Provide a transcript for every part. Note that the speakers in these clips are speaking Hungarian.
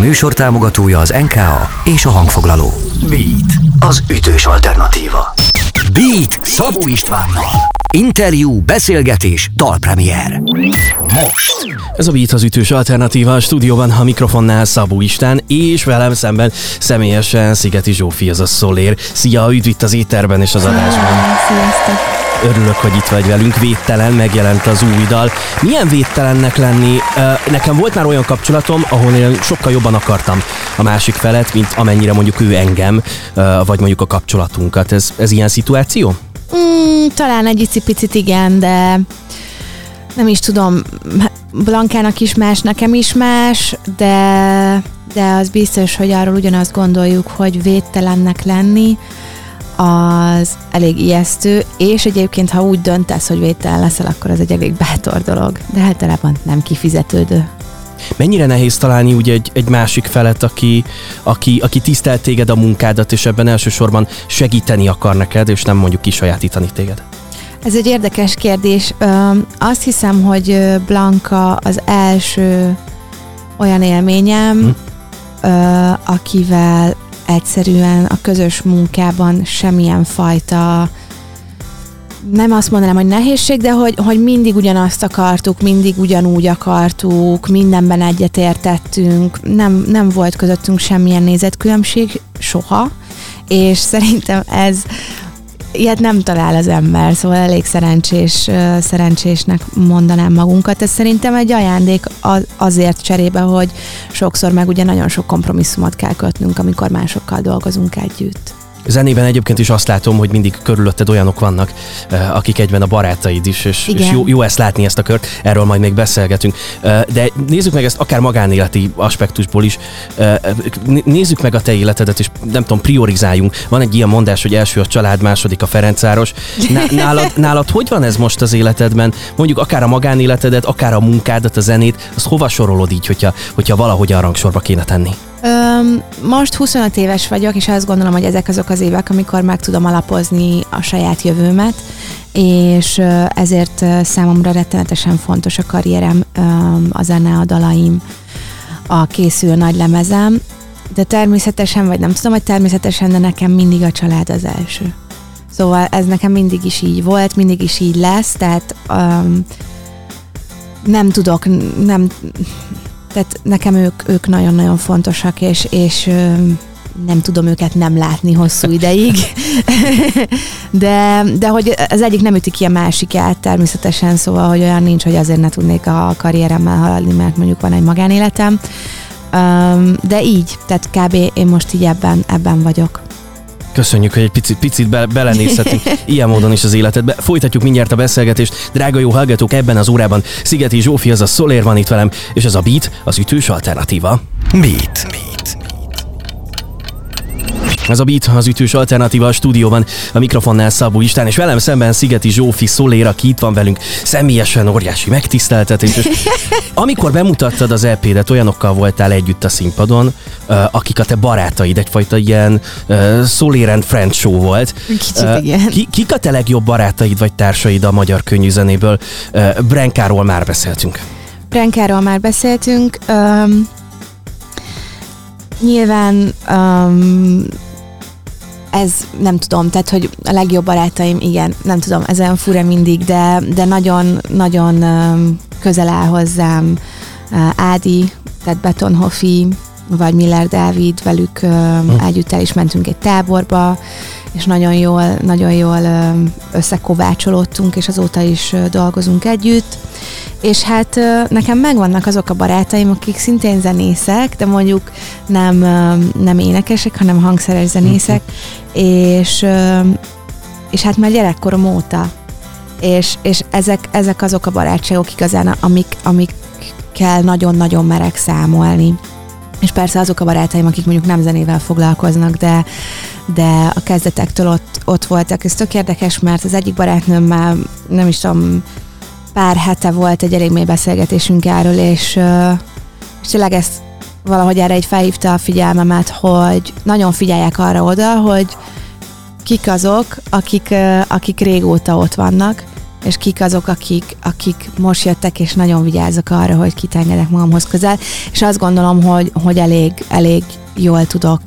műsor támogatója az NKA és a hangfoglaló. Beat, az ütős alternatíva. Beat Szabó Istvánnal. Interjú, beszélgetés, dalpremier. Most. Ez a Beat az ütős alternatíva a stúdióban, a mikrofonnál Szabó Istán, és velem szemben személyesen Szigeti Zsófi, az a Szolér. Szia, üdv itt az éterben és az adásban. Sziasztok! Örülök, hogy itt vagy velünk. Védtelen, megjelent az új dal. Milyen védtelennek lenni? Nekem volt már olyan kapcsolatom, ahol én sokkal jobban akartam a másik felet, mint amennyire mondjuk ő engem, vagy mondjuk a kapcsolatunkat. Ez, ez ilyen szituáció? Mm, talán egy picit igen, de nem is tudom, Blankának is más, nekem is más, de, de az biztos, hogy arról ugyanazt gondoljuk, hogy védtelennek lenni, az elég ijesztő, és egyébként, ha úgy döntesz, hogy védtelen leszel, akkor az egy elég bátor dolog, de általában nem kifizetődő. Mennyire nehéz találni ugye egy, egy másik felet, aki, aki, aki tisztelt téged a munkádat, és ebben elsősorban segíteni akar neked, és nem mondjuk kisajátítani téged? Ez egy érdekes kérdés. Azt hiszem, hogy Blanka az első olyan élményem, hm. akivel egyszerűen a közös munkában semmilyen fajta nem azt mondanám, hogy nehézség, de hogy, hogy mindig ugyanazt akartuk, mindig ugyanúgy akartuk, mindenben egyetértettünk, nem, nem volt közöttünk semmilyen nézetkülönbség soha, és szerintem ez ilyet nem talál az ember, szóval elég szerencsés, szerencsésnek mondanám magunkat. Ez szerintem egy ajándék azért cserébe, hogy sokszor meg ugye nagyon sok kompromisszumot kell kötnünk, amikor másokkal dolgozunk együtt. Zenében egyébként is azt látom, hogy mindig körülötted olyanok vannak, akik egyben a barátaid is, és, és jó, jó ezt látni ezt a kört, erről majd még beszélgetünk. De nézzük meg ezt akár magánéleti aspektusból is. Nézzük meg a te életedet, és nem tudom, priorizáljunk. Van egy ilyen mondás, hogy első a család, második a Ferencáros. Nálad, nálad hogy van ez most az életedben? Mondjuk akár a magánéletedet, akár a munkádat, a zenét, azt hova sorolod így, hogyha, hogyha valahogy a rangsorba kéne tenni? Öm, most 25 éves vagyok, és azt gondolom, hogy ezek azok az évek, amikor meg tudom alapozni a saját jövőmet, és ezért számomra rettenetesen fontos a karrierem, a zene, a dalaim, a készül nagy lemezem, de természetesen, vagy nem tudom, hogy természetesen, de nekem mindig a család az első. Szóval ez nekem mindig is így volt, mindig is így lesz, tehát um, nem tudok, nem, tehát nekem ők, ők nagyon-nagyon fontosak, és, és nem tudom őket nem látni hosszú ideig. de, de hogy az egyik nem üti ki a másikát természetesen, szóval, hogy olyan nincs, hogy azért ne tudnék a karrieremmel haladni, mert mondjuk van egy magánéletem. De így, tehát kb. én most így ebben, ebben vagyok. Köszönjük, hogy egy picit, picit be, belenézhetünk ilyen módon is az életedbe. Folytatjuk mindjárt a beszélgetést. Drága jó hallgatók, ebben az órában Szigeti Zsófi, az a Szolér van itt velem, és ez a Beat, az ütős alternatíva. Beat. Beat. Ez a Beat, az ütős alternatíva a stúdióban, a mikrofonnál Szabó Istán, és velem szemben Szigeti Zsófi Szolér, aki itt van velünk, személyesen óriási megtiszteltetés. És amikor bemutattad az EP-det, olyanokkal voltál együtt a színpadon, akik a te barátaid, egyfajta ilyen Szolér and Friend show volt. Kicsit igen. Ki, kik a te legjobb barátaid vagy társaid a magyar könnyűzenéből? Brenkáról már beszéltünk. Brenkáról már beszéltünk. Um, nyilván um, ez nem tudom, tehát hogy a legjobb barátaim, igen, nem tudom, ez olyan fura mindig, de, de nagyon, nagyon közel áll hozzám Ádi, tehát Betonhofi, vagy Miller Dávid, velük hm. együtt el is mentünk egy táborba, és nagyon jól, nagyon jól összekovácsolódtunk, és azóta is dolgozunk együtt. És hát nekem megvannak azok a barátaim, akik szintén zenészek, de mondjuk nem, nem énekesek, hanem hangszeres zenészek, és, és hát már gyerekkorom óta. És, és ezek, ezek azok a barátságok igazán, amik, amikkel nagyon-nagyon merek számolni. És persze azok a barátaim, akik mondjuk nem zenével foglalkoznak, de, de a kezdetektől ott, ott voltak. Ez tök érdekes, mert az egyik barátnőmmel, nem is tudom, pár hete volt egy elég mély beszélgetésünk erről, és, és tényleg ezt valahogy erre egy felhívta a figyelmemet, hogy nagyon figyelják arra oda, hogy kik azok, akik, akik régóta ott vannak, és kik azok, akik, akik most jöttek, és nagyon vigyázok arra, hogy kit magamhoz közel, és azt gondolom, hogy, hogy elég, elég jól tudok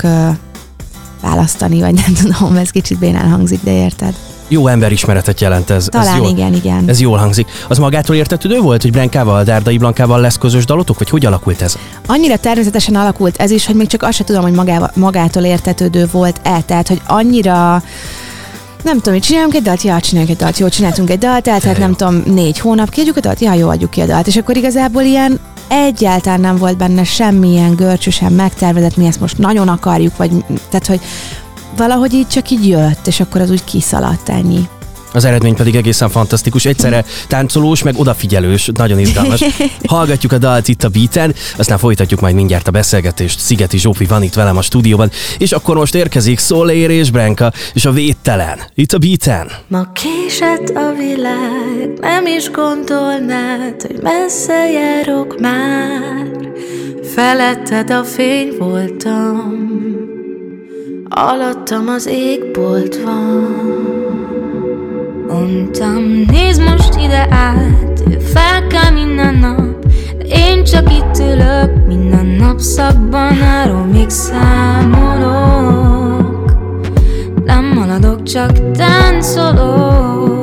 választani, vagy nem tudom, ez kicsit bénán hangzik, de érted? Jó emberismeretet jelent ez. Talán ez jól, igen, igen. Ez jól hangzik. Az magától értetődő volt, hogy Brenkával, Dárdai Blankával lesz közös dalotok, vagy hogy alakult ez? Annyira természetesen alakult ez is, hogy még csak azt sem tudom, hogy magával, magától értetődő volt-e. Tehát, hogy annyira nem tudom, hogy csináljunk egy dalt, ja, csináljunk egy dalt, jó, csináltunk egy dalt, tehát nem tudom, négy hónap kiadjuk a dalt, ja, jó, adjuk ki a dalt. És akkor igazából ilyen egyáltalán nem volt benne semmilyen görcsösen megtervezett, mi ezt most nagyon akarjuk, vagy tehát, hogy valahogy így csak így jött, és akkor az úgy kiszaladt ennyi. Az eredmény pedig egészen fantasztikus. Egyszerre táncolós, meg odafigyelős, nagyon izgalmas. Hallgatjuk a dalt itt a beaten, aztán folytatjuk majd mindjárt a beszélgetést. Szigeti Zsófi van itt velem a stúdióban, és akkor most érkezik Szolér és Brenka, és a védtelen. Itt a beaten. Ma késett a világ, nem is gondolnád, hogy messze járok már. Feletted a fény voltam, alattam az égbolt van. Mondtam, nézd most ide át, fel kell minden nap De én csak itt ülök, minden nap szabban még számolok. Nem maradok, csak táncolok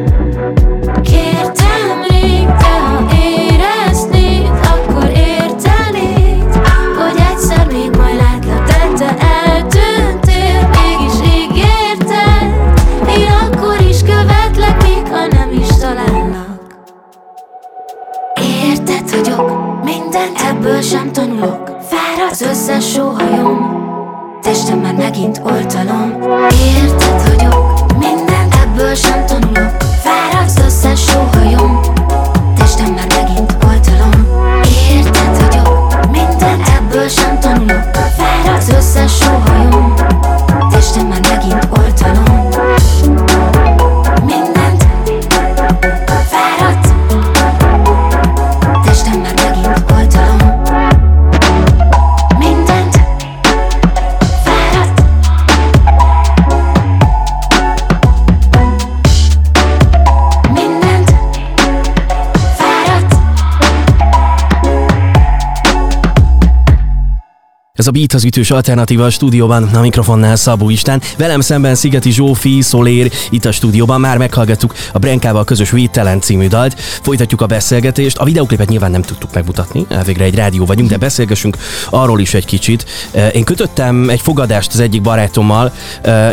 Ez a Beat az ütős alternatíva a stúdióban, a mikrofonnál Szabó Istán. Velem szemben Szigeti Zsófi, Szolér, itt a stúdióban már meghallgattuk a Brenkával közös Védtelen című dalt. Folytatjuk a beszélgetést. A videoklipet nyilván nem tudtuk megmutatni, elvégre egy rádió vagyunk, de beszélgessünk arról is egy kicsit. Én kötöttem egy fogadást az egyik barátommal,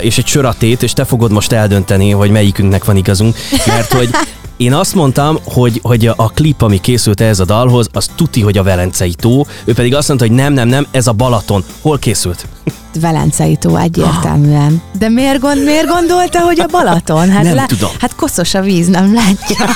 és egy söratét, és te fogod most eldönteni, hogy melyikünknek van igazunk, mert hogy én azt mondtam, hogy, hogy a klip, ami készült ez a dalhoz, az tuti, hogy a Velencei tó. Ő pedig azt mondta, hogy nem, nem, nem, ez a Balaton. Hol készült? Velencei tó egyértelműen. De miért, gond, miért gondolta, hogy a Balaton? Hát nem lá- tudom. Hát koszos a víz, nem látja.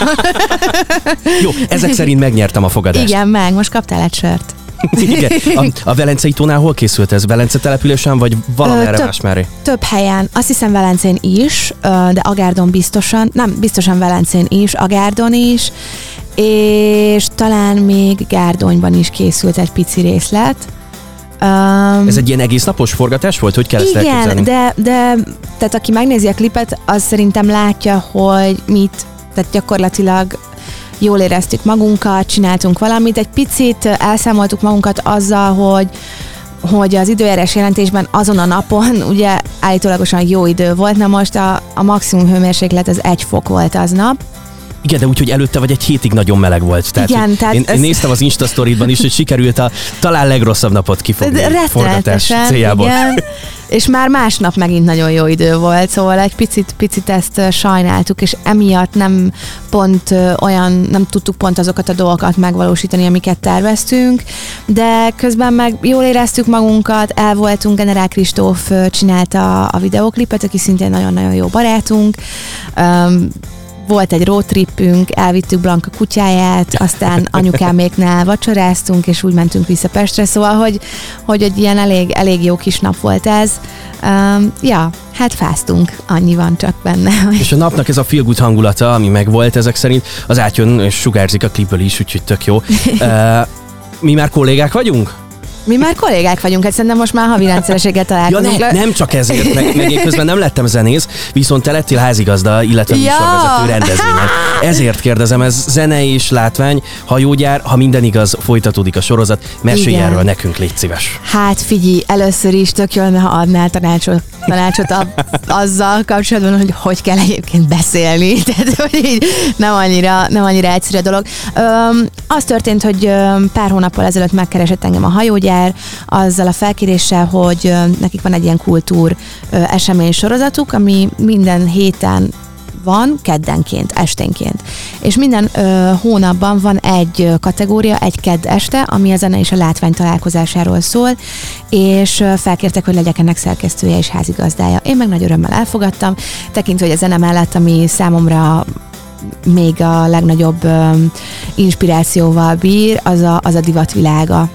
Jó, ezek szerint megnyertem a fogadást. Igen, meg, most kaptál egy sört. Igen. A, a Velencei tónál hol készült ez? Velence településen, vagy valamerre más meré? Több helyen. Azt hiszem Velencén is, de Agárdon biztosan, nem, biztosan Velencén is, Agárdon is, és talán még Gárdonyban is készült egy pici részlet. Um, Ez egy ilyen egész napos forgatás volt? Hogy kell igen, ezt elképzelni? de, de tehát aki megnézi a klipet, az szerintem látja, hogy mit, tehát gyakorlatilag jól éreztük magunkat, csináltunk valamit, egy picit elszámoltuk magunkat azzal, hogy hogy az időjárás jelentésben azon a napon ugye állítólagosan jó idő volt, na most a, a maximum hőmérséklet az egy fok volt aznap, igen, de úgy, hogy előtte vagy egy hétig nagyon meleg volt. Tehát, Igen, tehát én, ez... én néztem az Insta sztoridban is, hogy sikerült a talán legrosszabb napot kifogni forgatás céljából. Igen. És már másnap megint nagyon jó idő volt, szóval egy picit, picit ezt sajnáltuk, és emiatt nem pont olyan, nem tudtuk pont azokat a dolgokat megvalósítani, amiket terveztünk, de közben meg jól éreztük magunkat, el voltunk, Generál Kristóf csinálta a videoklipet, aki szintén nagyon-nagyon jó barátunk, volt egy roadtripünk, elvittük Blanka kutyáját, aztán anyukáméknál vacsoráztunk, és úgy mentünk vissza Pestre, szóval, hogy, hogy egy ilyen elég, elég jó kis nap volt ez. Um, ja, hát fáztunk, annyi van csak benne. És a napnak ez a feel good hangulata, ami megvolt ezek szerint, az átjön és sugárzik a klipből is, úgyhogy tök jó. Uh, mi már kollégák vagyunk? Mi már kollégák vagyunk, hát szerintem most már havi rendszerességgel találkozunk. Ja, ne, nem csak ezért, meg, meg én közben nem lettem zenész, viszont te lettél házigazda, illetve ja. műsorvezető rendezvényen. Ezért kérdezem, ez zene és látvány, hajógyár, ha minden igaz, folytatódik a sorozat, mesélj Igen. erről nekünk, légy szíves. Hát figyelj, először is tök jól, ha adnál tanácsot, tanácsot a, azzal kapcsolatban, hogy hogy kell egyébként beszélni, tehát hogy így nem annyira, nem annyira egyszerű a dolog. Öm, az történt, hogy pár hónappal ezelőtt megkeresett engem a hajógyár, jár azzal a felkéréssel, hogy nekik van egy ilyen kultúr esemény sorozatuk, ami minden héten van keddenként, esténként. És minden ö, hónapban van egy kategória, egy kedd este, ami a zene és a látvány találkozásáról szól, és ö, felkértek, hogy legyek ennek szerkesztője és házigazdája. Én meg nagy örömmel elfogadtam, tekintve, hogy a zene mellett, ami számomra még a legnagyobb ö, inspirációval bír, az a, az a divatvilága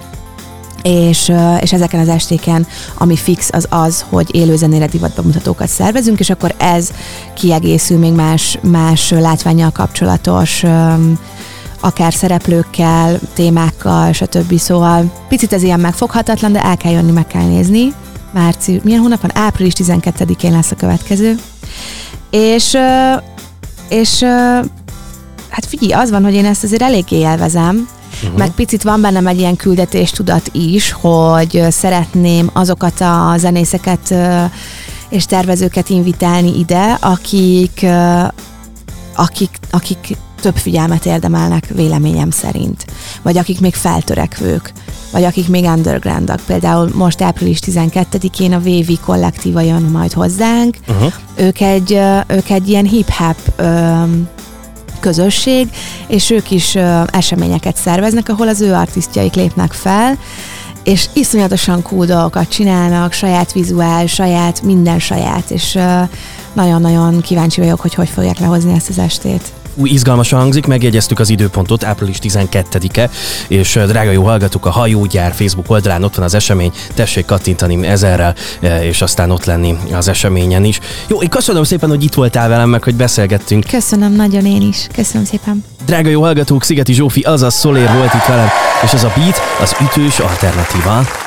és, és ezeken az estéken, ami fix, az az, hogy élőzenére divatbemutatókat szervezünk, és akkor ez kiegészül még más, más látványjal kapcsolatos akár szereplőkkel, témákkal, stb. Szóval picit ez ilyen megfoghatatlan, de el kell jönni, meg kell nézni. Március, milyen hónap van? Április 12-én lesz a következő. És, és hát figyelj, az van, hogy én ezt azért eléggé élvezem, uh-huh. meg picit van bennem egy ilyen küldetéstudat is, hogy szeretném azokat a zenészeket és tervezőket invitálni ide, akik, akik, akik több figyelmet érdemelnek véleményem szerint, vagy akik még feltörekvők, vagy akik még undergroundak. Például most április 12-én a Vévi kollektíva jön majd hozzánk. Uh-huh. Ők, egy, ők egy ilyen hip-hop közösség, és ők is eseményeket szerveznek, ahol az ő artisztjaik lépnek fel, és iszonyatosan cool dolgokat csinálnak, saját vizuál, saját, minden saját, és nagyon-nagyon kíváncsi vagyok, hogy hogy fogják lehozni ezt az estét új izgalmasan hangzik, megjegyeztük az időpontot, április 12-e, és drága jó hallgatók, a hajógyár Facebook oldalán ott van az esemény, tessék kattintani ezerrel, és aztán ott lenni az eseményen is. Jó, én köszönöm szépen, hogy itt voltál velem, meg hogy beszélgettünk. Köszönöm nagyon én is, köszönöm szépen. Drága jó hallgatók, Szigeti Zsófi, azaz Szolér volt itt velem, és ez a Beat az ütős alternatíva.